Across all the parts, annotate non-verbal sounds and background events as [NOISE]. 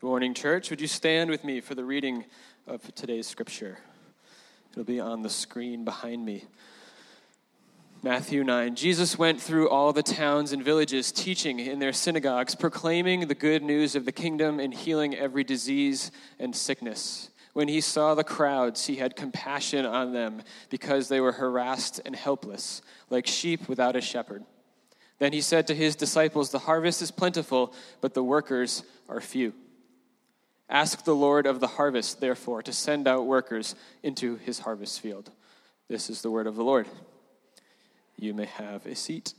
Good morning, church. Would you stand with me for the reading of today's scripture? It'll be on the screen behind me. Matthew 9. Jesus went through all the towns and villages, teaching in their synagogues, proclaiming the good news of the kingdom and healing every disease and sickness. When he saw the crowds, he had compassion on them because they were harassed and helpless, like sheep without a shepherd. Then he said to his disciples, The harvest is plentiful, but the workers are few. Ask the Lord of the harvest, therefore, to send out workers into his harvest field. This is the word of the Lord. You may have a seat.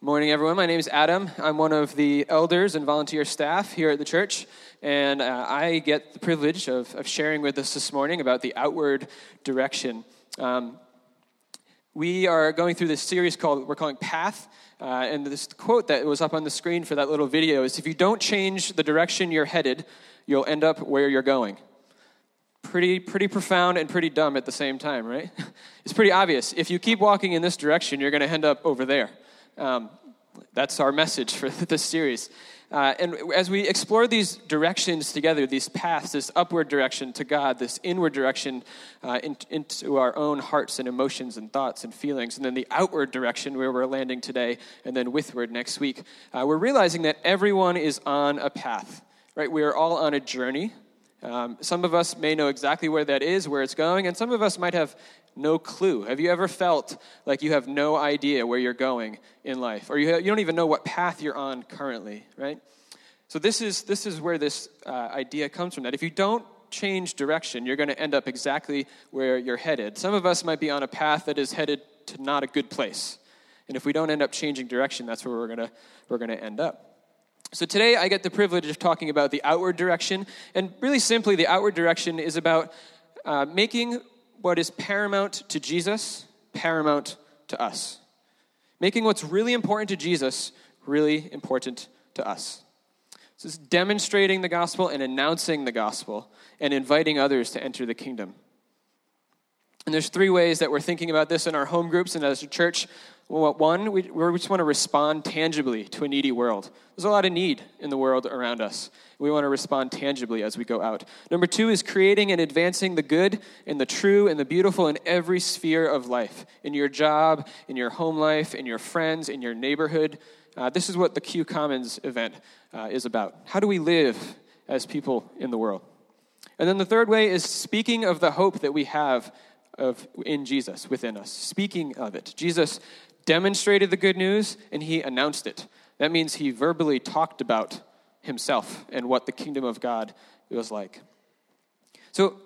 Morning, everyone. My name is Adam. I'm one of the elders and volunteer staff here at the church, and uh, I get the privilege of, of sharing with us this morning about the outward direction. Um, we are going through this series called we're calling Path, uh, and this quote that was up on the screen for that little video is if you don't change the direction you're headed, you'll end up where you're going. Pretty, pretty profound and pretty dumb at the same time, right? [LAUGHS] it's pretty obvious. If you keep walking in this direction, you're going to end up over there. Um, that's our message for [LAUGHS] this series. Uh, and as we explore these directions together, these paths, this upward direction to God, this inward direction uh, in, into our own hearts and emotions and thoughts and feelings, and then the outward direction where we're landing today, and then withward next week, uh, we're realizing that everyone is on a path, right? We are all on a journey. Um, some of us may know exactly where that is, where it's going, and some of us might have no clue. Have you ever felt like you have no idea where you're going in life, or you, you don't even know what path you're on currently, right? So, this is, this is where this uh, idea comes from that if you don't change direction, you're going to end up exactly where you're headed. Some of us might be on a path that is headed to not a good place. And if we don't end up changing direction, that's where we're going to, we're going to end up. So today I get the privilege of talking about the outward direction. And really simply, the outward direction is about uh, making what is paramount to Jesus paramount to us. Making what's really important to Jesus really important to us. So it's demonstrating the gospel and announcing the gospel and inviting others to enter the kingdom. And there's three ways that we're thinking about this in our home groups and as a church. One, we, we just want to respond tangibly to a needy world. There's a lot of need in the world around us. We want to respond tangibly as we go out. Number two is creating and advancing the good and the true and the beautiful in every sphere of life in your job, in your home life, in your friends, in your neighborhood. Uh, this is what the Q Commons event uh, is about. How do we live as people in the world? And then the third way is speaking of the hope that we have of in Jesus within us. Speaking of it. Jesus demonstrated the good news and he announced it. That means he verbally talked about himself and what the kingdom of God was like. So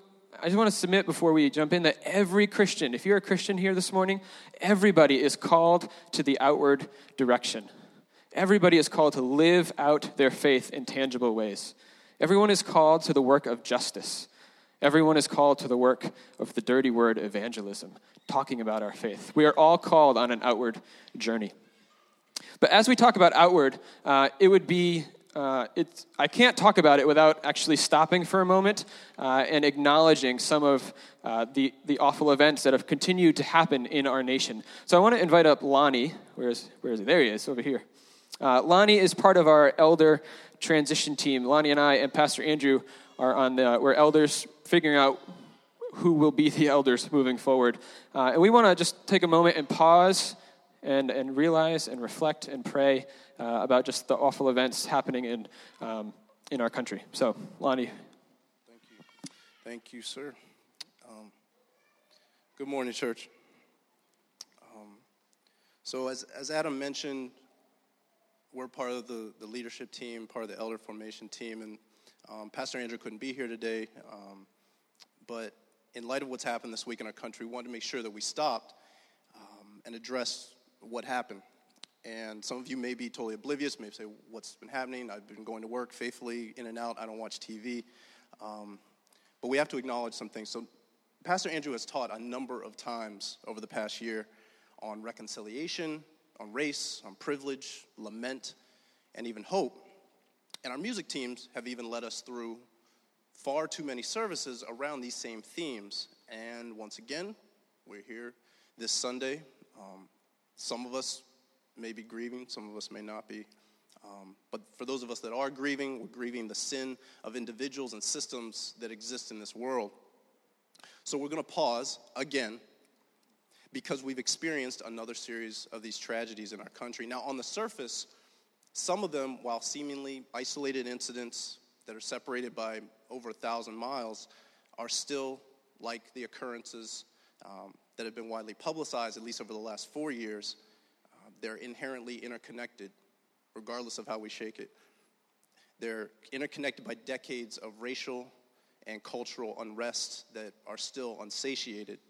I just want to submit before we jump in that every Christian, if you're a Christian here this morning, everybody is called to the outward direction. Everybody is called to live out their faith in tangible ways. Everyone is called to the work of justice. Everyone is called to the work of the dirty word evangelism, talking about our faith. We are all called on an outward journey. But as we talk about outward, uh, it would be uh, I can't talk about it without actually stopping for a moment uh, and acknowledging some of uh, the, the awful events that have continued to happen in our nation. So I want to invite up Lonnie. Where is, where is he? There he is, over here. Uh, Lonnie is part of our elder transition team. Lonnie and I and Pastor Andrew are on the, we're elders figuring out who will be the [LAUGHS] elders moving forward. Uh, and we want to just take a moment and pause and, and realize and reflect and pray uh, about just the awful events happening in, um, in our country. So, Lonnie. Thank you. Thank you, sir. Um, good morning, church. Um, so, as, as Adam mentioned, we're part of the, the leadership team, part of the elder formation team, and um, Pastor Andrew couldn't be here today. But in light of what's happened this week in our country, we wanted to make sure that we stopped um, and addressed what happened. And some of you may be totally oblivious, may say, What's been happening? I've been going to work faithfully, in and out. I don't watch TV. Um, but we have to acknowledge some things. So, Pastor Andrew has taught a number of times over the past year on reconciliation, on race, on privilege, lament, and even hope. And our music teams have even led us through far too many services around these same themes. And once again, we're here this Sunday. Um, some of us may be grieving, some of us may not be. Um, but for those of us that are grieving, we're grieving the sin of individuals and systems that exist in this world. So we're going to pause again because we've experienced another series of these tragedies in our country. Now, on the surface, some of them, while seemingly isolated incidents that are separated by over a thousand miles, are still like the occurrences um, that have been widely publicized, at least over the last four years. Uh, they're inherently interconnected, regardless of how we shake it. They're interconnected by decades of racial and cultural unrest that are still unsatiated.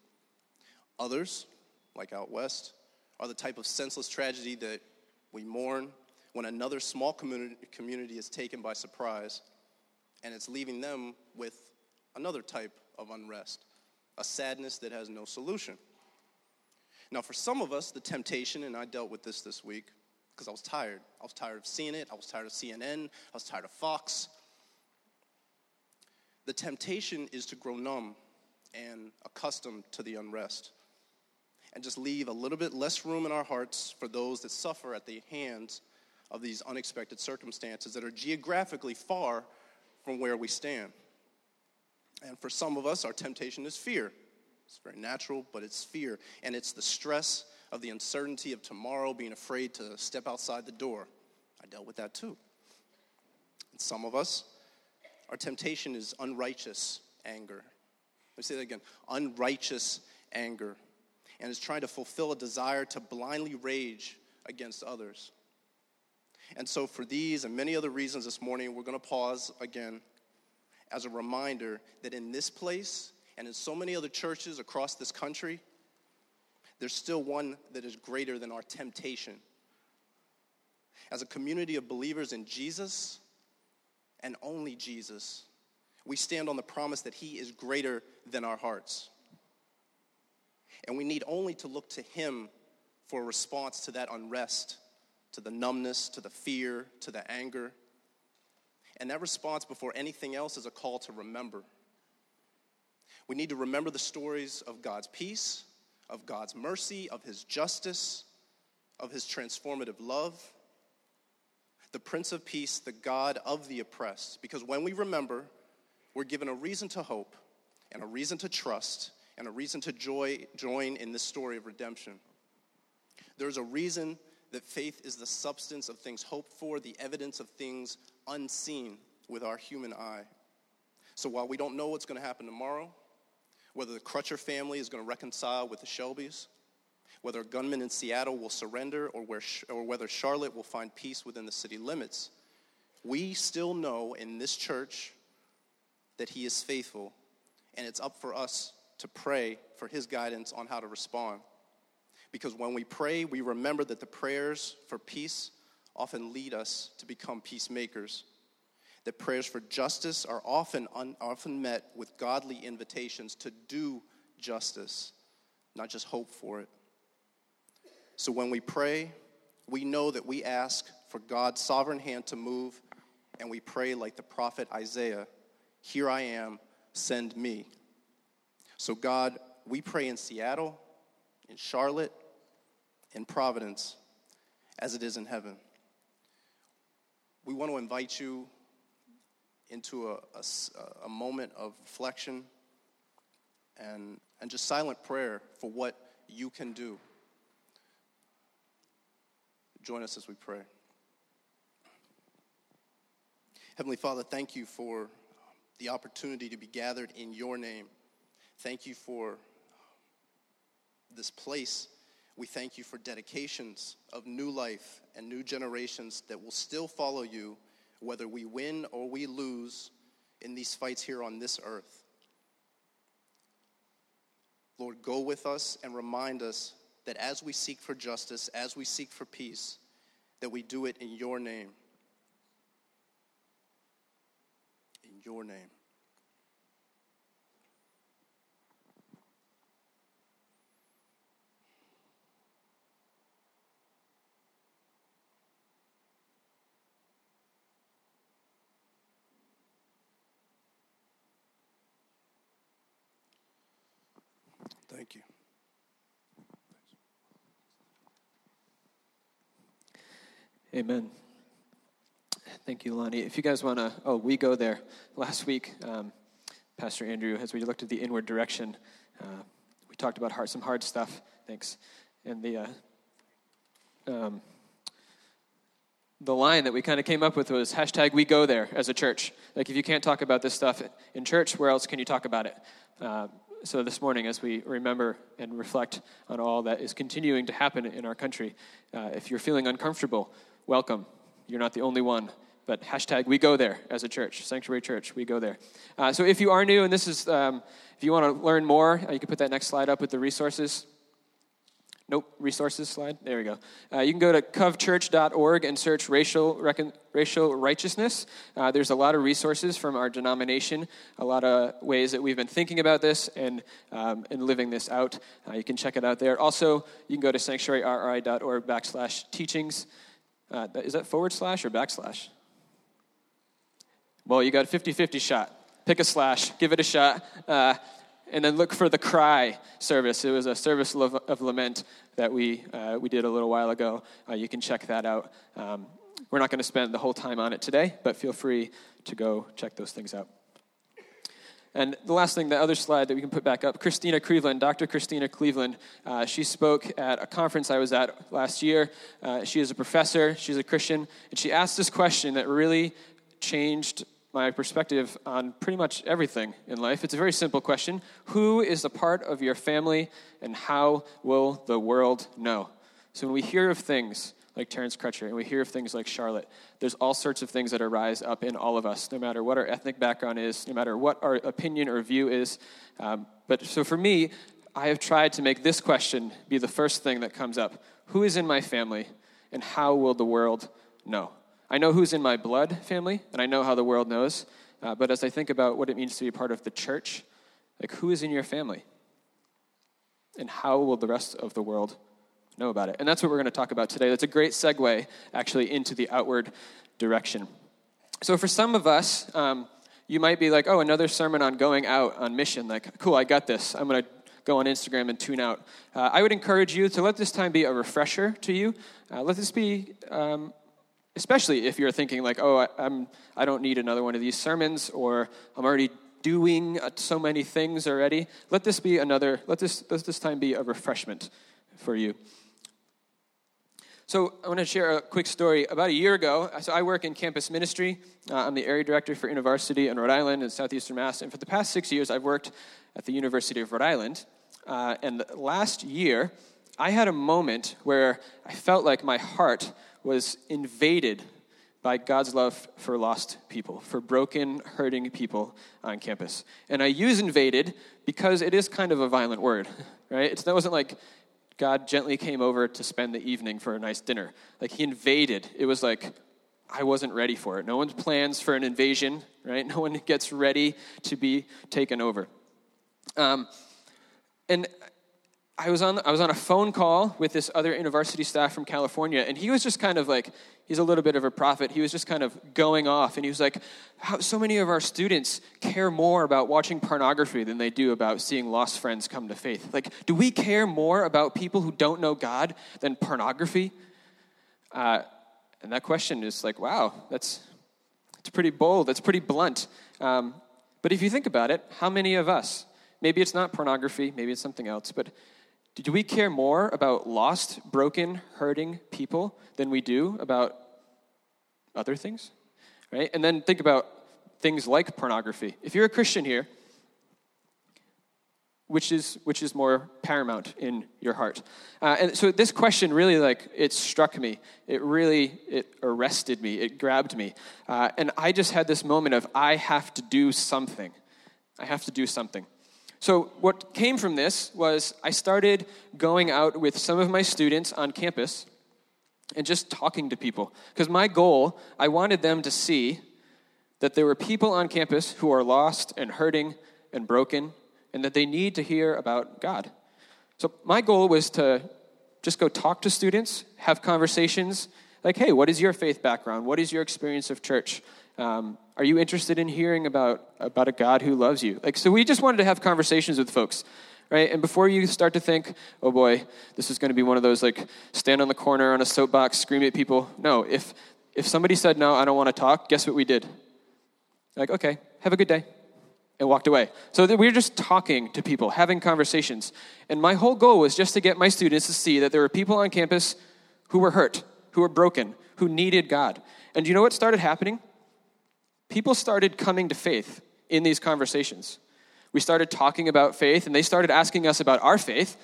Others, like out west, are the type of senseless tragedy that we mourn when another small community, community is taken by surprise and it's leaving them with another type of unrest, a sadness that has no solution. Now, for some of us, the temptation, and I dealt with this this week because I was tired. I was tired of seeing it, I was tired of CNN, I was tired of Fox. The temptation is to grow numb and accustomed to the unrest and just leave a little bit less room in our hearts for those that suffer at the hands of these unexpected circumstances that are geographically far from where we stand. And for some of us, our temptation is fear. It's very natural, but it's fear. And it's the stress of the uncertainty of tomorrow, being afraid to step outside the door. I dealt with that too. And some of us, our temptation is unrighteous anger. Let me say that again unrighteous anger. And it's trying to fulfill a desire to blindly rage against others. And so, for these and many other reasons this morning, we're going to pause again as a reminder that in this place and in so many other churches across this country, there's still one that is greater than our temptation. As a community of believers in Jesus and only Jesus, we stand on the promise that He is greater than our hearts. And we need only to look to Him for a response to that unrest, to the numbness, to the fear, to the anger. And that response, before anything else, is a call to remember. We need to remember the stories of God's peace, of God's mercy, of His justice, of His transformative love. The Prince of Peace, the God of the oppressed. Because when we remember, we're given a reason to hope and a reason to trust and a reason to joy, join in this story of redemption. There's a reason that faith is the substance of things hoped for, the evidence of things unseen with our human eye. So while we don't know what's going to happen tomorrow, whether the Crutcher family is going to reconcile with the Shelbys, whether a gunman in Seattle will surrender, or, where, or whether Charlotte will find peace within the city limits, we still know in this church that He is faithful, and it's up for us to pray for His guidance on how to respond. Because when we pray, we remember that the prayers for peace often lead us to become peacemakers. That prayers for justice are often, un, often met with godly invitations to do justice, not just hope for it. So when we pray, we know that we ask for God's sovereign hand to move, and we pray like the prophet Isaiah Here I am, send me. So, God, we pray in Seattle, in Charlotte, in Providence, as it is in heaven. We want to invite you into a, a, a moment of reflection and, and just silent prayer for what you can do. Join us as we pray. Heavenly Father, thank you for the opportunity to be gathered in your name. Thank you for this place we thank you for dedications of new life and new generations that will still follow you, whether we win or we lose in these fights here on this earth. Lord, go with us and remind us that as we seek for justice, as we seek for peace, that we do it in your name. In your name. Thank you. Amen. Thank you, Lonnie. If you guys want to, oh, we go there. Last week, um, Pastor Andrew, as we looked at the inward direction, uh, we talked about hard, some hard stuff. Thanks. And the, uh, um, the line that we kind of came up with was hashtag we go there as a church. Like, if you can't talk about this stuff in church, where else can you talk about it? Uh, so, this morning, as we remember and reflect on all that is continuing to happen in our country, uh, if you're feeling uncomfortable, welcome. You're not the only one. But hashtag we go there as a church, Sanctuary Church, we go there. Uh, so, if you are new and this is, um, if you want to learn more, uh, you can put that next slide up with the resources. Nope, resources slide. There we go. Uh, you can go to covchurch.org and search racial, recon, racial righteousness. Uh, there's a lot of resources from our denomination, a lot of ways that we've been thinking about this and, um, and living this out. Uh, you can check it out there. Also, you can go to sanctuaryrI.org backslash teachings. Uh, is that forward slash or backslash? Well, you got a 50 50 shot. Pick a slash, give it a shot. And then look for the cry service. It was a service of lament that we, uh, we did a little while ago. Uh, you can check that out. Um, we're not going to spend the whole time on it today, but feel free to go check those things out. And the last thing, the other slide that we can put back up, Christina Cleveland, Dr. Christina Cleveland, uh, she spoke at a conference I was at last year. Uh, she is a professor, she's a Christian, and she asked this question that really changed my perspective on pretty much everything in life. It's a very simple question Who is a part of your family, and how will the world know? So when we hear of things like Terence Crutcher and we hear of things like Charlotte, there's all sorts of things that arise up in all of us, no matter what our ethnic background is, no matter what our opinion or view is. Um, but so for me, I have tried to make this question be the first thing that comes up Who is in my family, and how will the world know? I know who's in my blood family, and I know how the world knows. Uh, but as I think about what it means to be part of the church, like who is in your family? And how will the rest of the world know about it? And that's what we're going to talk about today. That's a great segue, actually, into the outward direction. So for some of us, um, you might be like, oh, another sermon on going out on mission. Like, cool, I got this. I'm going to go on Instagram and tune out. Uh, I would encourage you to let this time be a refresher to you. Uh, let this be um, especially if you're thinking like, oh, I, I'm, I don't need another one of these sermons, or I'm already doing uh, so many things already. Let this be another, let this, let this time be a refreshment for you. So I want to share a quick story. About a year ago, so I work in campus ministry. Uh, I'm the area director for InterVarsity in Rhode Island and Southeastern Mass. And for the past six years, I've worked at the University of Rhode Island. Uh, and last year, I had a moment where I felt like my heart was invaded by God's love for lost people, for broken, hurting people on campus. And I use invaded because it is kind of a violent word, [LAUGHS] right? It's, that wasn't like God gently came over to spend the evening for a nice dinner. Like he invaded. It was like, I wasn't ready for it. No one plans for an invasion, right? No one gets ready to be taken over. Um, and I was on I was on a phone call with this other university staff from California, and he was just kind of like he's a little bit of a prophet. He was just kind of going off, and he was like, "How so many of our students care more about watching pornography than they do about seeing lost friends come to faith? Like, do we care more about people who don't know God than pornography?" Uh, and that question is like, wow, that's it's pretty bold. That's pretty blunt. Um, but if you think about it, how many of us? Maybe it's not pornography. Maybe it's something else, but do we care more about lost, broken, hurting people than we do about other things? Right? And then think about things like pornography. If you're a Christian here, which is which is more paramount in your heart uh, and so this question really like it struck me it really it arrested me it grabbed me uh, and i just had this moment of i have to do something i have to do something so, what came from this was I started going out with some of my students on campus and just talking to people. Because my goal, I wanted them to see that there were people on campus who are lost and hurting and broken, and that they need to hear about God. So, my goal was to just go talk to students, have conversations like, hey, what is your faith background? What is your experience of church? Um, are you interested in hearing about, about a God who loves you? Like, so we just wanted to have conversations with folks, right? And before you start to think, oh boy, this is going to be one of those like stand on the corner on a soapbox, scream at people. No, if if somebody said, No, I don't want to talk, guess what we did? Like, okay, have a good day. And walked away. So we were just talking to people, having conversations. And my whole goal was just to get my students to see that there were people on campus who were hurt, who were broken, who needed God. And you know what started happening? People started coming to faith in these conversations. We started talking about faith, and they started asking us about our faith.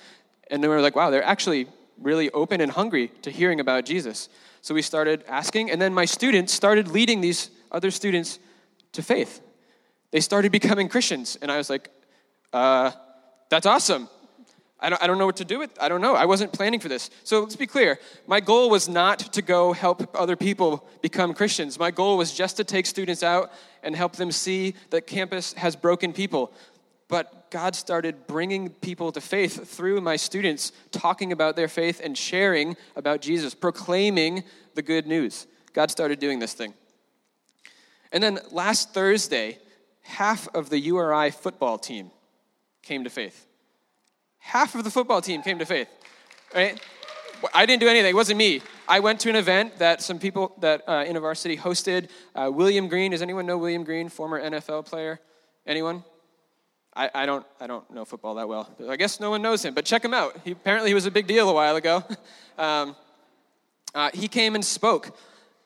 And then we were like, wow, they're actually really open and hungry to hearing about Jesus. So we started asking, and then my students started leading these other students to faith. They started becoming Christians, and I was like, uh, that's awesome. I don't, I don't know what to do with I don't know. I wasn't planning for this. So let's be clear. My goal was not to go help other people become Christians. My goal was just to take students out and help them see that campus has broken people. But God started bringing people to faith through my students, talking about their faith and sharing about Jesus, proclaiming the good news. God started doing this thing. And then last Thursday, half of the URI football team came to faith. Half of the football team came to faith, right? I didn't do anything. It wasn't me. I went to an event that some people that uh, InterVarsity hosted. Uh, William Green. Does anyone know William Green, former NFL player? Anyone? I, I, don't, I don't know football that well. I guess no one knows him, but check him out. He, apparently, he was a big deal a while ago. [LAUGHS] um, uh, he came and spoke,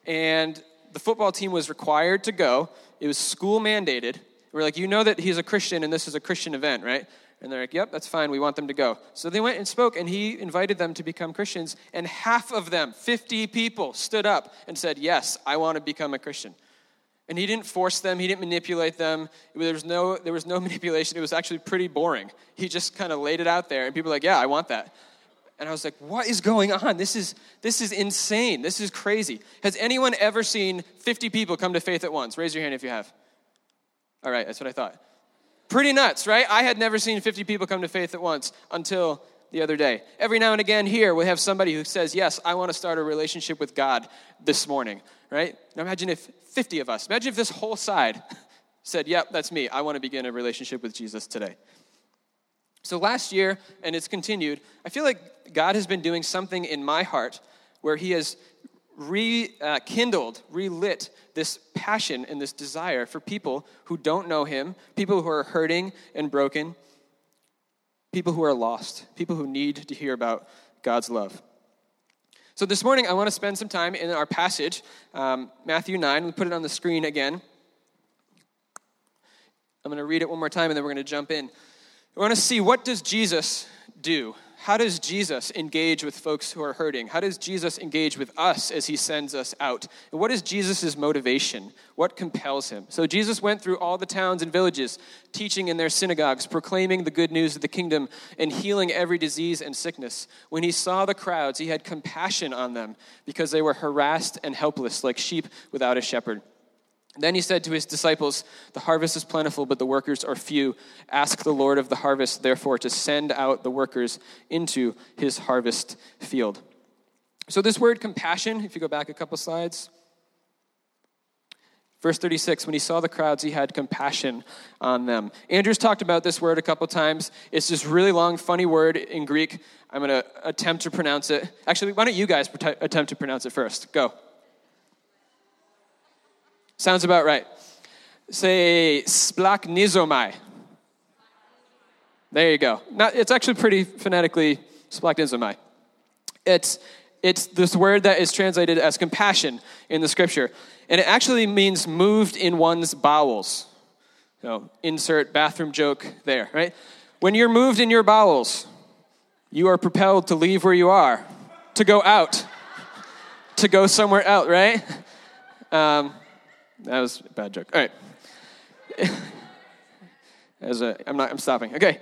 and the football team was required to go. It was school mandated. We're like, you know that he's a Christian and this is a Christian event, right? And they're like, yep, that's fine. We want them to go. So they went and spoke, and he invited them to become Christians. And half of them, 50 people, stood up and said, yes, I want to become a Christian. And he didn't force them, he didn't manipulate them. There was no, there was no [LAUGHS] manipulation. It was actually pretty boring. He just kind of laid it out there, and people were like, yeah, I want that. And I was like, what is going on? This is, this is insane. This is crazy. Has anyone ever seen 50 people come to faith at once? Raise your hand if you have. All right, that's what I thought. Pretty nuts, right? I had never seen 50 people come to faith at once until the other day. Every now and again here, we have somebody who says, Yes, I want to start a relationship with God this morning, right? Now imagine if 50 of us, imagine if this whole side [LAUGHS] said, Yep, that's me. I want to begin a relationship with Jesus today. So last year, and it's continued, I feel like God has been doing something in my heart where He has rekindled, uh, relit this passion and this desire for people who don't know Him, people who are hurting and broken, people who are lost, people who need to hear about God's love. So this morning, I want to spend some time in our passage, um, Matthew 9. We put it on the screen again. I'm going to read it one more time and then we're going to jump in. I want to see what does Jesus do? How does Jesus engage with folks who are hurting? How does Jesus engage with us as he sends us out? And what is Jesus' motivation? What compels him? So Jesus went through all the towns and villages, teaching in their synagogues, proclaiming the good news of the kingdom, and healing every disease and sickness. When he saw the crowds, he had compassion on them because they were harassed and helpless, like sheep without a shepherd. Then he said to his disciples, The harvest is plentiful, but the workers are few. Ask the Lord of the harvest, therefore, to send out the workers into his harvest field. So, this word compassion, if you go back a couple slides, Verse 36, when he saw the crowds, he had compassion on them. Andrew's talked about this word a couple times. It's this really long, funny word in Greek. I'm going to attempt to pronounce it. Actually, why don't you guys attempt to pronounce it first? Go. Sounds about right. Say splanchnizomai. There you go. Now, it's actually pretty phonetically splanchnizomai. It's, it's this word that is translated as compassion in the scripture. And it actually means moved in one's bowels. So insert bathroom joke there, right? When you're moved in your bowels, you are propelled to leave where you are, to go out, to go somewhere else, right? Um, that was a bad joke. All right. [LAUGHS] As a, I'm not. I'm stopping. Okay.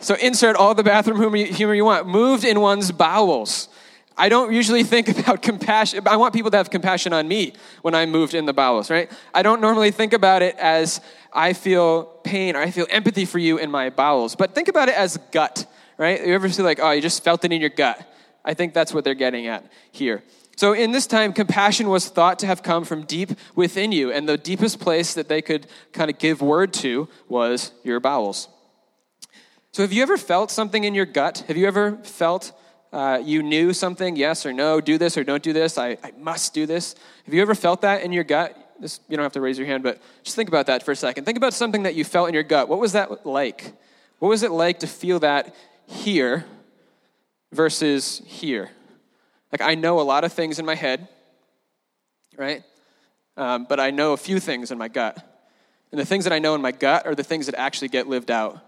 So insert all the bathroom humor you want. Moved in one's bowels. I don't usually think [LAUGHS] about compassion. I want people to have compassion on me when I'm moved in the bowels, right? I don't normally think about it as I feel pain or I feel empathy for you in my bowels. But think about it as gut, right? You ever see like, oh, you just felt it in your gut? I think that's what they're getting at here. So, in this time, compassion was thought to have come from deep within you, and the deepest place that they could kind of give word to was your bowels. So, have you ever felt something in your gut? Have you ever felt uh, you knew something, yes or no, do this or don't do this, I, I must do this. Have you ever felt that in your gut? This, you don't have to raise your hand, but just think about that for a second. Think about something that you felt in your gut. What was that like? What was it like to feel that here versus here? Like, I know a lot of things in my head, right? Um, but I know a few things in my gut. And the things that I know in my gut are the things that actually get lived out,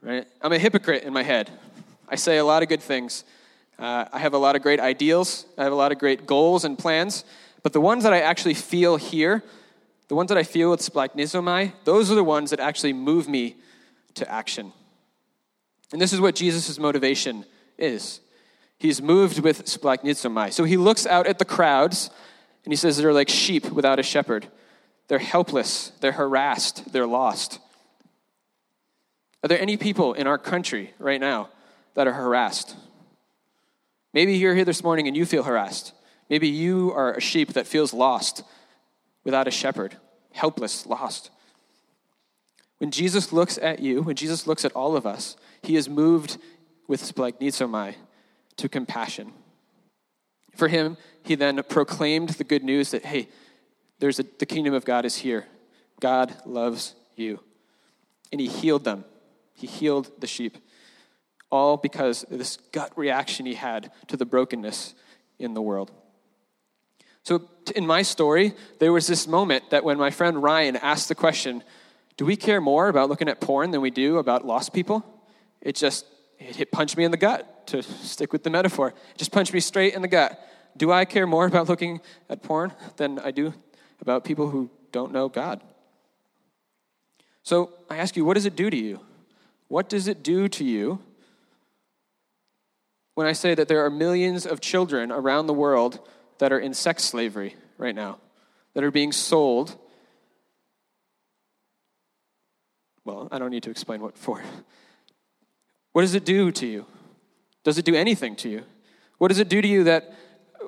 right? I'm a hypocrite in my head. I say a lot of good things. Uh, I have a lot of great ideals. I have a lot of great goals and plans. But the ones that I actually feel here, the ones that I feel with splanchnizomai, those are the ones that actually move me to action. And this is what Jesus' motivation is. He's moved with splanchnizomai. So he looks out at the crowds and he says they're like sheep without a shepherd. They're helpless, they're harassed, they're lost. Are there any people in our country right now that are harassed? Maybe you're here this morning and you feel harassed. Maybe you are a sheep that feels lost without a shepherd, helpless, lost. When Jesus looks at you, when Jesus looks at all of us, he is moved with splanchnizomai to compassion. For him, he then proclaimed the good news that, hey, there's a, the kingdom of God is here. God loves you. And he healed them. He healed the sheep. All because of this gut reaction he had to the brokenness in the world. So, in my story, there was this moment that when my friend Ryan asked the question, Do we care more about looking at porn than we do about lost people? It just it hit, punched me in the gut, to stick with the metaphor. Just punched me straight in the gut. Do I care more about looking at porn than I do about people who don't know God? So I ask you, what does it do to you? What does it do to you when I say that there are millions of children around the world that are in sex slavery right now, that are being sold. Well, I don't need to explain what for. What does it do to you? Does it do anything to you? What does it do to you that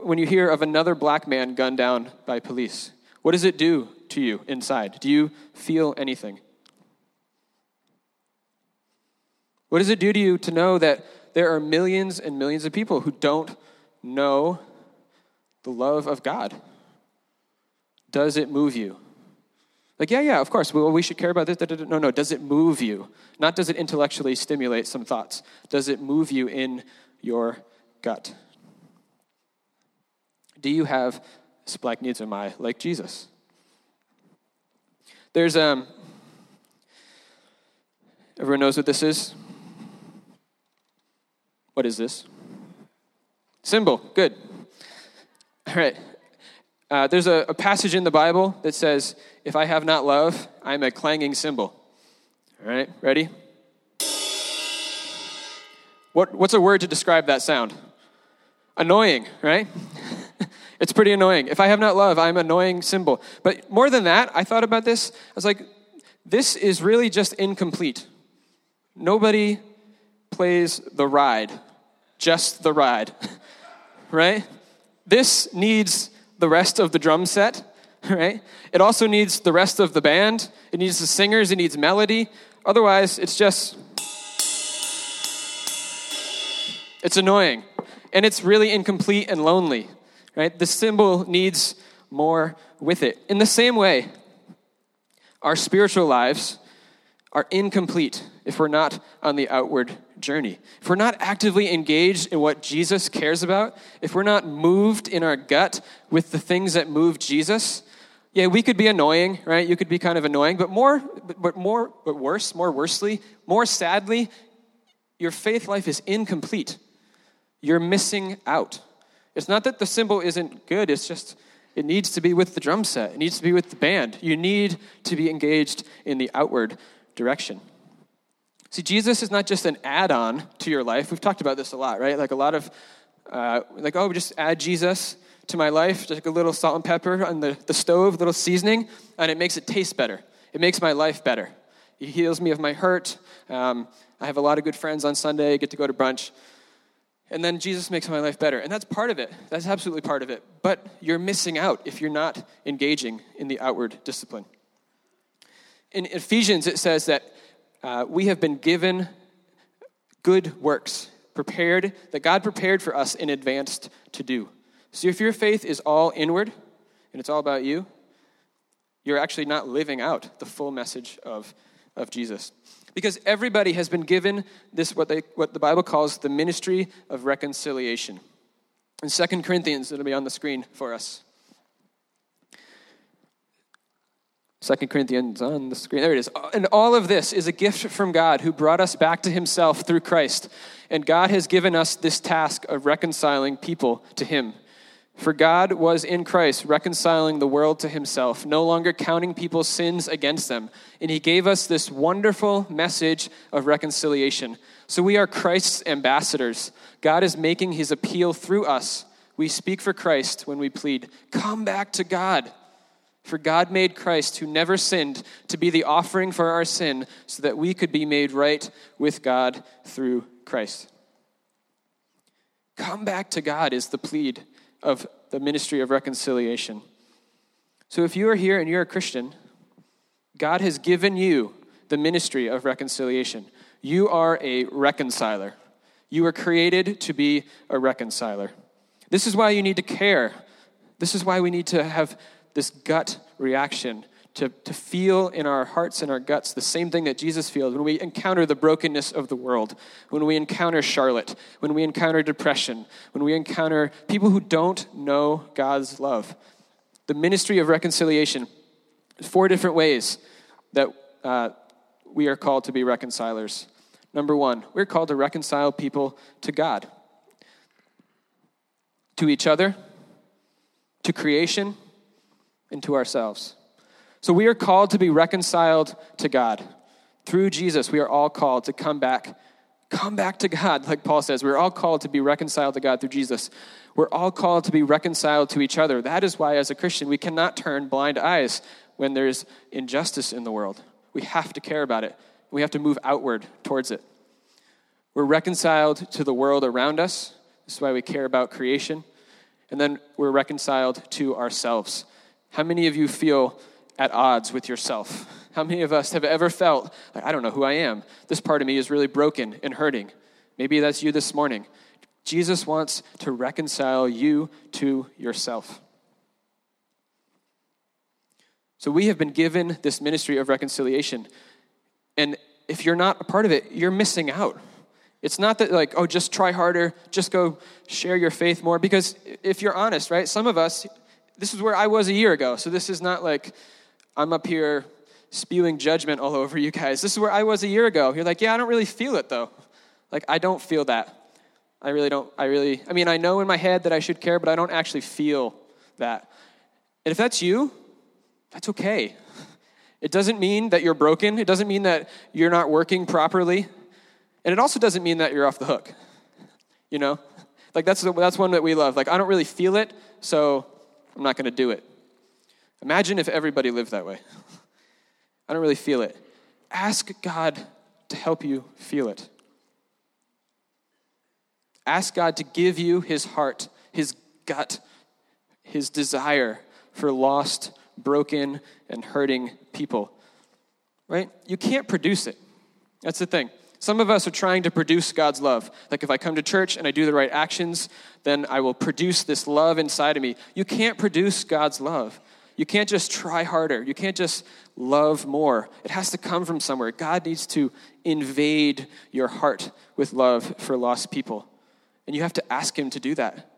when you hear of another black man gunned down by police? What does it do to you inside? Do you feel anything? What does it do to you to know that there are millions and millions of people who don't know the love of God? Does it move you? Like, yeah, yeah, of course. Well, we should care about this. No, no. Does it move you? Not does it intellectually stimulate some thoughts. Does it move you in your gut? Do you have splanchnizomai like Jesus? There's um. Everyone knows what this is. What is this? Cymbal, Good. All right. Uh, there's a, a, passage in the Bible that says, If I have not love, I'm a clanging cymbal. All right, ready? What, what's a word to describe that sound? Annoying, right? [LAUGHS] it's pretty annoying. If I have not love, I'm annoying cymbal. But more than that, I thought about this. I was like, this is really just incomplete. Nobody plays the ride, just the ride, [LAUGHS] right? This needs the rest of the drum set, [LAUGHS] right? It also needs the rest of the band. It needs the singers, it needs melody. Otherwise, it's just it's annoying. And it's really incomplete and lonely, right? The cymbal needs more with it. In the same way, our spiritual lives are incomplete if we're not on the outward journey. If we're not actively engaged in what Jesus cares about, if we're not moved in our gut with the things that move Jesus, yeah, we could be annoying, right? You could be kind of annoying, but more, but more, but worse, more worsely, more sadly, your faith life is incomplete. You're missing out. It's not that the cymbal isn't good, it's just it needs to be with the drum set, it needs to be with the band. You need to be engaged in the outward direction. See, Jesus is not just an add on to your life. We've talked about this a lot, right? Like a lot of, uh, like, oh, just add Jesus to my life, just like a little salt and pepper on the, the stove, a little seasoning, and it makes it taste better. It makes my life better. He heals me of my hurt. Um, I have a lot of good friends on Sunday, I get to go to brunch. And then Jesus makes my life better. And that's part of it. That's absolutely part of it. But you're missing out if you're not engaging in the outward discipline in Ephesians, it says that uh, we have been given good works prepared, that God prepared for us in advance to do. So if your faith is all inward and it's all about you, you're actually not living out the full message of, of Jesus. Because everybody has been given this, what, they, what the Bible calls the ministry of reconciliation. In 2 Corinthians, it'll be on the screen for us. 2 Corinthians on the screen. There it is. And all of this is a gift from God who brought us back to himself through Christ. And God has given us this task of reconciling people to him. For God was in Christ reconciling the world to himself, no longer counting people's sins against them. And he gave us this wonderful message of reconciliation. So we are Christ's ambassadors. God is making his appeal through us. We speak for Christ when we plead, Come back to God. For God made Christ, who never sinned, to be the offering for our sin, so that we could be made right with God through Christ. Come back to God is the plead of the ministry of reconciliation. So if you are here and you're a Christian, God has given you the ministry of reconciliation. You are a reconciler. You were created to be a reconciler. This is why you need to care. This is why we need to have this gut reaction to, to feel in our hearts and our guts the same thing that Jesus feels when we encounter the brokenness of the world, when we encounter Charlotte, when we encounter depression, when we encounter people who don't know God's love. The ministry of reconciliation, four different ways that uh, we are called to be reconcilers. Number one, we're called to reconcile people to God, to each other, to creation, and to ourselves. So we are called to be reconciled to God. Through Jesus, we are all called to come back. Come back to God, like Paul says. We're all called to be reconciled to God through Jesus. We're all called to be reconciled to each other. That is why, as a Christian, we cannot turn blind eyes when there's injustice in the world. We have to care about it. We have to move outward towards it. We're reconciled to the world around us. This is why we care about creation. And then we're reconciled to ourselves. How many of you feel at odds with yourself? How many of us have ever felt like, I don't know who I am? This part of me is really broken and hurting. Maybe that's you this morning. Jesus wants to reconcile you to yourself. So we have been given this ministry of reconciliation. And if you're not a part of it, you're missing out. It's not that, like, oh, just try harder, just go share your faith more. Because if you're honest, right, some of us, this is where I was a year ago. So this is not like I'm up here spewing judgment all over you guys. This is where I was a year ago. You're like, yeah, I don't really feel it though. Like, I don't feel that. I really don't. I really, I mean, I know in my head that I should care, but I don't actually feel that. And if that's you, that's okay. It doesn't mean that you're broken. It doesn't mean that you're not working properly. And it also doesn't mean that you're off the hook. You know? Like, that's, that's one that we love. Like, I don't really feel it, so I'm not going to do it. Imagine if everybody lived that way. I don't really feel it. Ask God to help you feel it. Ask God to give you his heart, his gut, his desire for lost, broken, and hurting people. Right? You can't produce it. That's the thing. Some of us are trying to produce God's love. Like if I come to church and I do the right actions, then I will produce this love inside of me. You can't produce God's love. You can't just try harder. You can't just love more. It has to come from somewhere. God needs to invade your heart with love for lost people. And you have to ask Him to do that.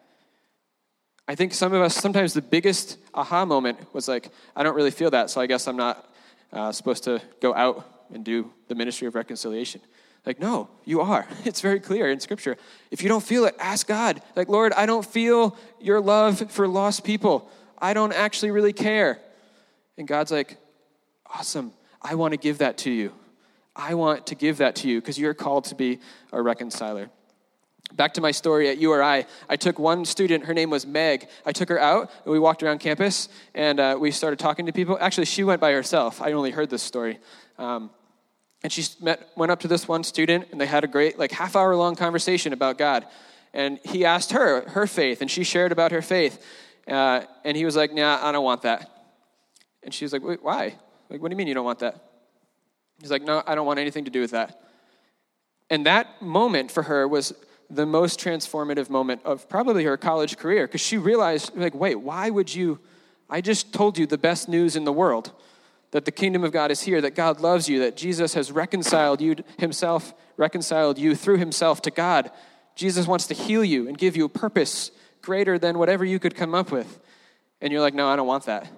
I think some of us, sometimes the biggest aha moment was like, I don't really feel that, so I guess I'm not uh, supposed to go out and do the ministry of reconciliation. Like, no, you are. [LAUGHS] It's very clear in Scripture. If you don't feel it, ask God. Like, Lord, I don't feel your love for lost people. I don't actually really care. And God's like, awesome. I want to give that to you. I want to give that to you because you're called to be a reconciler. Back to my story at URI, I took one student, her name was Meg. I took her out, and we walked around campus, and uh, we started talking to people. Actually, she went by herself. I only heard this story. Um, and she met, went up to this one student, and they had a great, like, half hour long conversation about God. And he asked her her faith, and she shared about her faith. Uh, and he was like, Nah, I don't want that. And she was like, Wait, why? Like, what do you mean you don't want that? He's like, No, I don't want anything to do with that. And that moment for her was the most transformative moment of probably her college career because she realized, like, wait, why would you? I just told you the best news in the world that the kingdom of God is here, that God loves you, that Jesus has reconciled you himself, reconciled you through himself to God. Jesus wants to heal you and give you a purpose greater than whatever you could come up with. And you're like, no, I don't want that.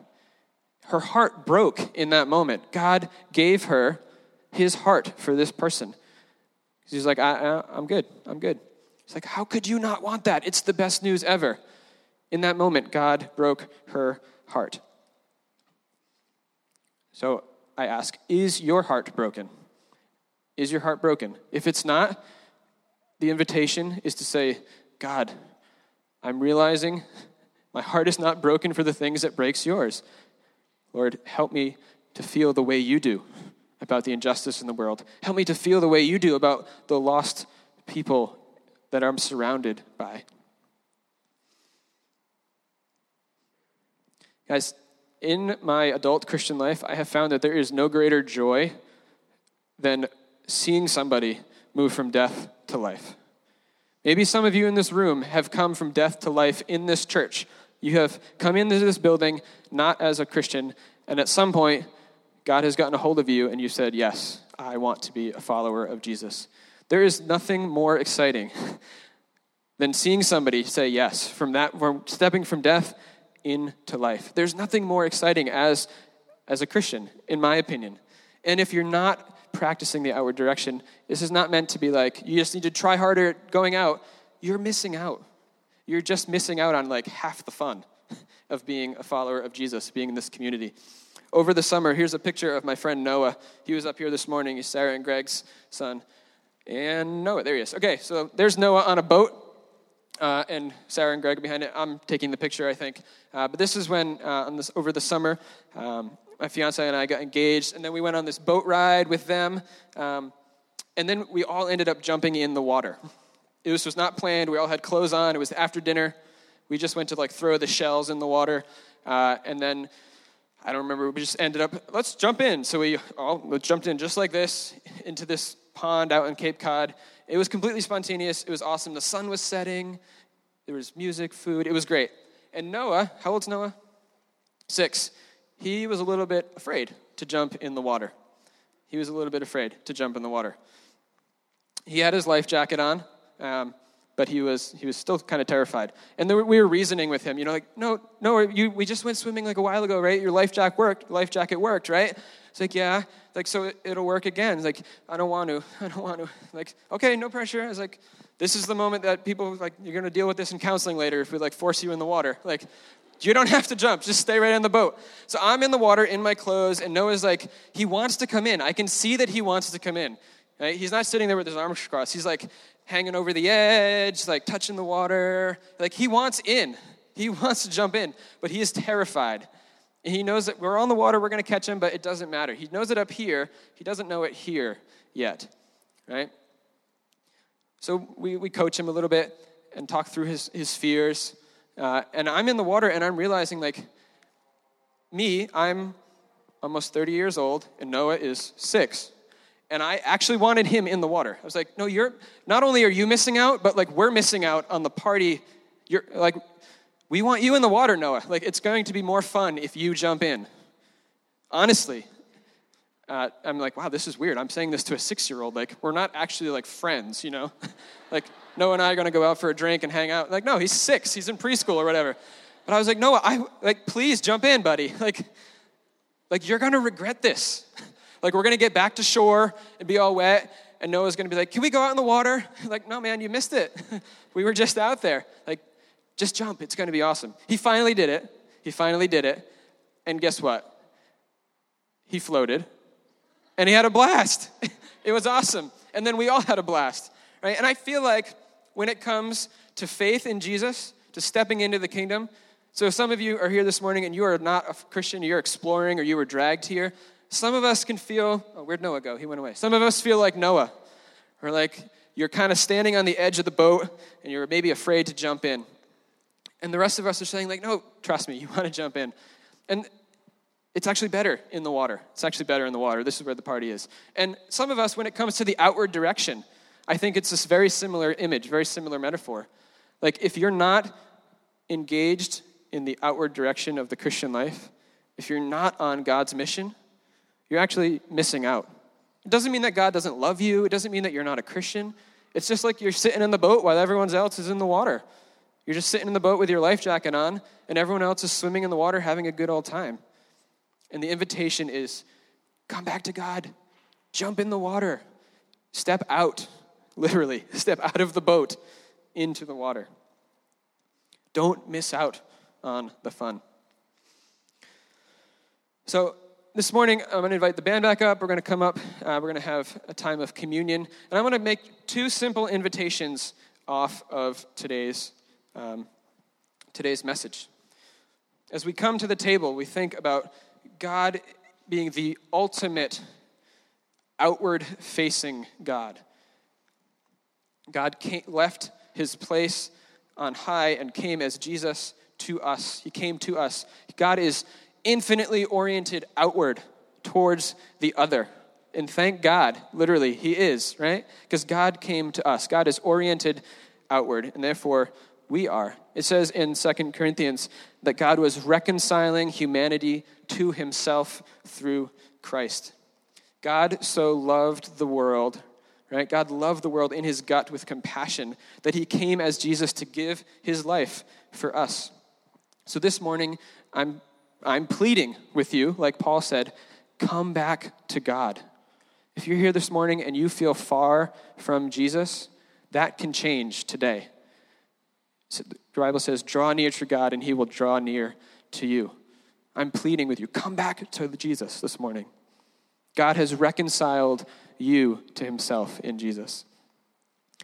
Her heart broke in that moment. God gave her his heart for this person. She's like, I, am good. I'm good. He's like, how could you not want that? It's the best news ever. In that moment, God broke her heart. So I ask, is your heart broken? Is your heart broken? If it's not, the invitation is to say, God, I'm realizing [LAUGHS] my heart is not broken for the things that breaks yours. Lord, help me to feel the way you do about the injustice in the world. Help me to feel the way you do about the lost people that I'm surrounded by. Guys, in my adult Christian life, I have found that there is no greater joy than seeing somebody move from death to life. Maybe some of you in this room have come from death to life in this church. You have come into this building not as a Christian, and at some point, God has gotten a hold of you and you said, Yes, I want to be a follower of Jesus. There is nothing more exciting [LAUGHS] than seeing somebody say yes from that, from stepping from death into life. There's nothing more exciting as, as a Christian, in my opinion. And if you're not practicing the outward direction, this is not meant to be like, you just need to try harder at going out. You're missing out. You're just missing out on like half the fun [LAUGHS] of being a follower of Jesus, being in this community. Over the summer, here's a picture of my friend Noah. He was up here this morning. He's Sarah and Greg's son. And Noah, there he is. Okay, so there's Noah on a boat, uh, and Sarah and Greg behind it. I'm taking the picture, I think. Uh, but this is when, uh, this, over the summer, um, my fiance and I got engaged, and then we went on this boat ride with them. Um, and then we all ended up jumping in the water. This was not planned. We all had clothes on. It was after dinner. We just went to like throw the shells in the water, uh, and then I don't remember. We just ended up, let's jump in. So we all jumped in just like this into this pond out in Cape Cod. It was completely spontaneous. It was awesome. The sun was setting. There was music, food. It was great. And Noah, how old's Noah? Six. He was a little bit afraid to jump in the water. He was a little bit afraid to jump in the water. He had his life jacket on. Um, but he was he was still kind of terrified. And we were reasoning with him, you know, like, no, no, you, we just went swimming like a while ago, right? Your life jacket worked, life jacket worked, right? It's like, yeah, like so it, will work again. It's like, I don't want to, [LAUGHS] I don't want to. Like, okay, no pressure. I was like, this is the moment that people like you're gonna deal with this in counseling later if we like force you in the water. Like, you don't have to jump, just stay right on the boat. So I'm in the water in my clothes, and Noah's like, he wants to come in. I can see that he wants to come in. Right? He's not sitting there with his arms crossed. He's like hanging over the edge, like touching the water. Like he wants in. He [LAUGHS] wants to jump in, but he is terrified. And he knows that we're on the water, we're going to catch him, but it doesn't matter. He knows it up here, he doesn't know it here yet, right? So we, we coach him a little bit and talk through his, his fears. Uh, and I'm in the water and I'm realizing, like, me, I'm almost 30 years old, and Noah is six and I actually wanted him in the water. I was like, no, you're not only are you missing out, but like we're missing out on the party. You're like, we want you in the water, Noah. Like it's going to be more fun if you jump in. Honestly, uh, I'm like, wow, this is weird. I'm saying this to a six-year-old. Like we're not actually like friends, you know? [LAUGHS] like Noah and I are going to go out for a drink and hang out. Like no, he's six. He's in preschool or whatever. But I was like, Noah, I like please jump in, buddy. [LAUGHS] Like, like you're going to regret this. [LAUGHS] Like, we're going to get back to shore and be all wet. And Noah's going to be like, Can we go out in the water? [LAUGHS] Like, no, man, you missed it. we were just out there. Like, just jump. It's going to be awesome. He finally did it. He finally did it. And guess what? He floated and he had a blast. it was awesome. And then we all had a blast, right? And I feel like when it comes to faith in Jesus, to stepping into the kingdom, so some of you are here this morning and you are not a Christian, you're exploring or you were dragged here. Some of us can feel, oh, where'd Noah go? He went away. Some of us feel like Noah, or like you're kind of standing on the edge of the boat and you're maybe afraid to jump in. And the rest of us are saying, like, no, trust me, [LAUGHS] you want to jump in. And it's actually better in the water. It's actually better in the water. This is where the party is. And some of us, when it comes to the outward direction, I think it's this very similar image, very similar metaphor. Like, if you're not engaged in the outward direction of the Christian life, if you're not on God's mission, you're actually missing out. It doesn't mean that God doesn't love you, it doesn't mean that you're not a Christian. It's just like you're sitting in the boat while everyone else is in the water. You're just sitting in the boat with your life jacket on, and everyone else is swimming in the water having a good old time. And the invitation is come back to God, jump in the water, step out, literally, step out of the boat into the water. Don't miss out on the fun. So, this morning, I'm going to invite the band back up. We're going to come up. Uh, we're going to have a time of communion. And I'm going to make two simple invitations off of today's, um, today's message. As we come to the table, we think about God being the ultimate outward facing God. God came, left his place on high and came as Jesus to us. He came to us. God is infinitely oriented outward towards the other. And thank God, literally, He is, right? Because God came to us. God is oriented outward, and therefore we are. It says in Second Corinthians that God was reconciling humanity to Himself through Christ. God so loved the world, right? God loved the world in His gut with compassion that He came as Jesus to give His life for us. So this morning, I'm I'm pleading with you, like Paul said, come back to God. If you're here this morning and you feel far from Jesus, that can change today. So the Bible says, draw near to God and he will draw near to you. I'm pleading with you, come back to Jesus this morning. God has reconciled you to himself in Jesus.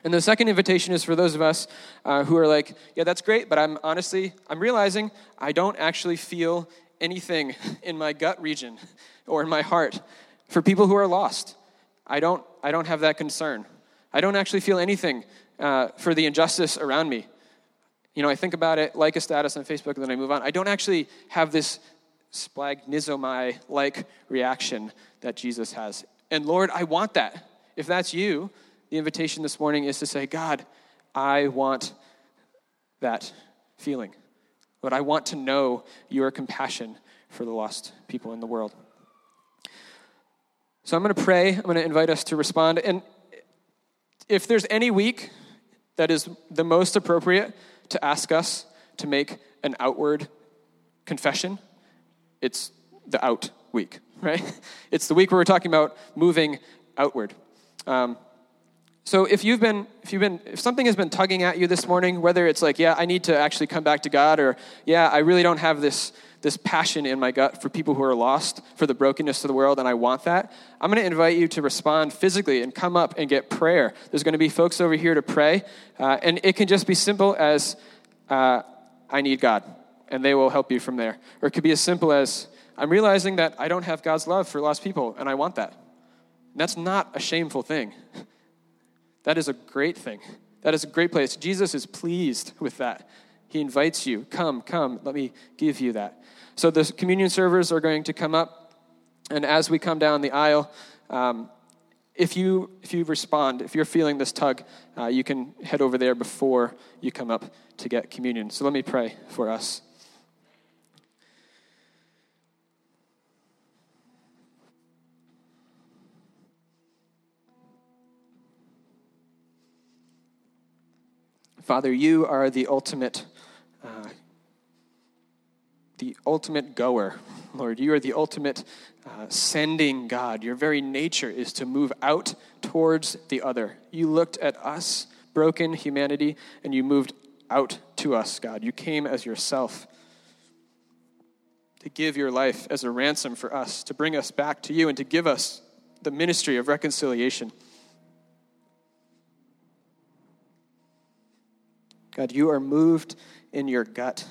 And the second invitation is for those of us uh, who are like, yeah, that's great, but I'm honestly, I'm realizing I don't actually feel anything [LAUGHS] in my gut region [LAUGHS] or in my heart for people who are lost. I don't, I don't have that concern. I don't actually feel anything uh, for the injustice around me. You know, I think about it, like a status on Facebook, and then I move on. I don't actually have this splanchnizomai like reaction that Jesus has. And Lord, I want that. If that's you, the invitation this morning is to say, God, I want that feeling. But I want to know your compassion for the lost people in the world. So I'm going to pray. I'm going to invite us to respond. And if there's any week that is the most appropriate to ask us to make an outward confession, it's the out week, right? It's the week where we're talking about moving outward. Um, so if you've been, if you've been, if something has been tugging at you this morning, whether it's like, yeah, I need to actually come back to God, or yeah, I really don't have this this passion in my gut for people who are lost, for the brokenness of the world, and I want that, I'm going to invite you to respond physically and come up and get prayer. There's going to be folks over here to pray, uh, and it can just be simple as, uh, I need God, and they will help you from there. Or it could be as simple as, I'm realizing that I don't have God's love for lost people, and I want that. And that's not a shameful thing. [LAUGHS] That is a great thing. That is a great place. Jesus is pleased with that. He invites you, come, come, let me give you that. So the communion servers are going to come up, and as we come down the aisle, um, if you if you respond, if you're feeling this tug, uh, you can head over there before you come up to get communion. So let me pray for us. Father, you are the ultimate, uh, the ultimate goer. Lord, you are the ultimate uh, sending God. Your very nature is to move out towards the other. You looked at us, broken humanity, and you moved out to us, God. You came as yourself to give your life as a ransom for us, to bring us back to you, and to give us the ministry of reconciliation. God, you are moved in your gut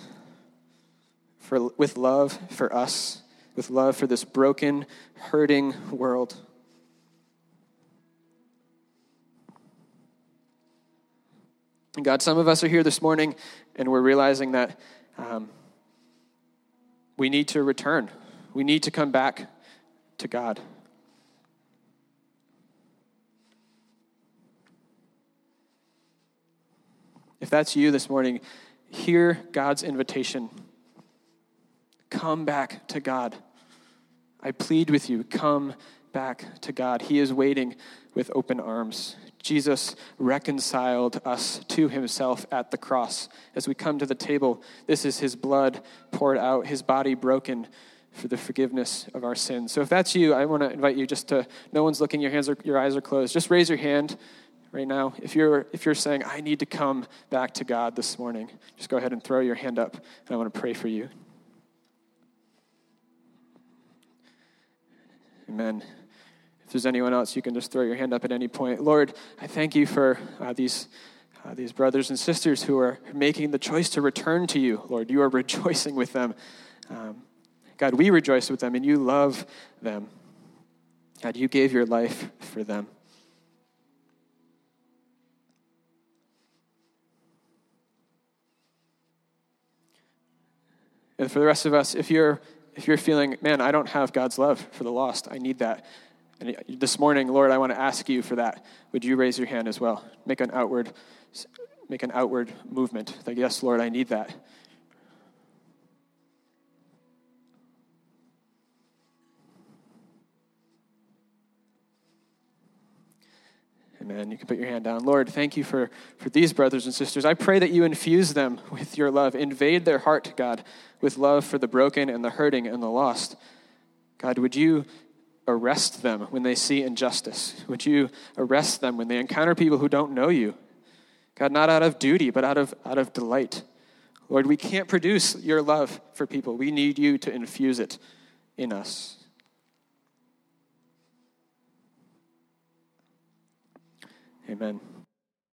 for, with love for us, with love for this broken, hurting world. And God, some of us are here this morning and we're realizing that um, we need to return. We need to come back to God. If that's you this morning, hear God's invitation. Come back to God. I plead with you, come back to God. He is waiting with open arms. Jesus reconciled us to himself at the cross. As we come to the table, this is his blood poured out, his body broken for the forgiveness of our sins. So if that's you, I want to invite you just to no one's looking, your hands are your eyes are closed. Just raise your hand right now. If you're if you're saying I need to come back to God this morning, just go ahead and throw your hand up and I want to pray for you. Amen. If there's anyone else, you can just throw your hand up at any point. Lord, I thank you for uh, these, uh, these brothers and sisters who are making the choice to return to you. Lord, you are [LAUGHS] rejoicing with them. Um, God, we rejoice with them, and you love them. God, you gave your life for them. And for the rest of us, if you're if you're feeling, man, I don't have God's love for the lost, I need that. And this morning, Lord, I want to ask you for that. Would you raise your hand as well? Make an outward, make an outward movement. Like, yes, Lord, I need that. Amen. You can put your hand down. Lord, thank you for, for these brothers and sisters. I pray that you infuse them with your love. Invade their heart, God, with love for the broken and the hurting and the lost. God, would you arrest them when they see injustice? Would you arrest them when they encounter people who don't know you? God, not out of duty, but out of, out of delight. Lord, we can't produce your love for people. We need you to infuse it in us. Amen.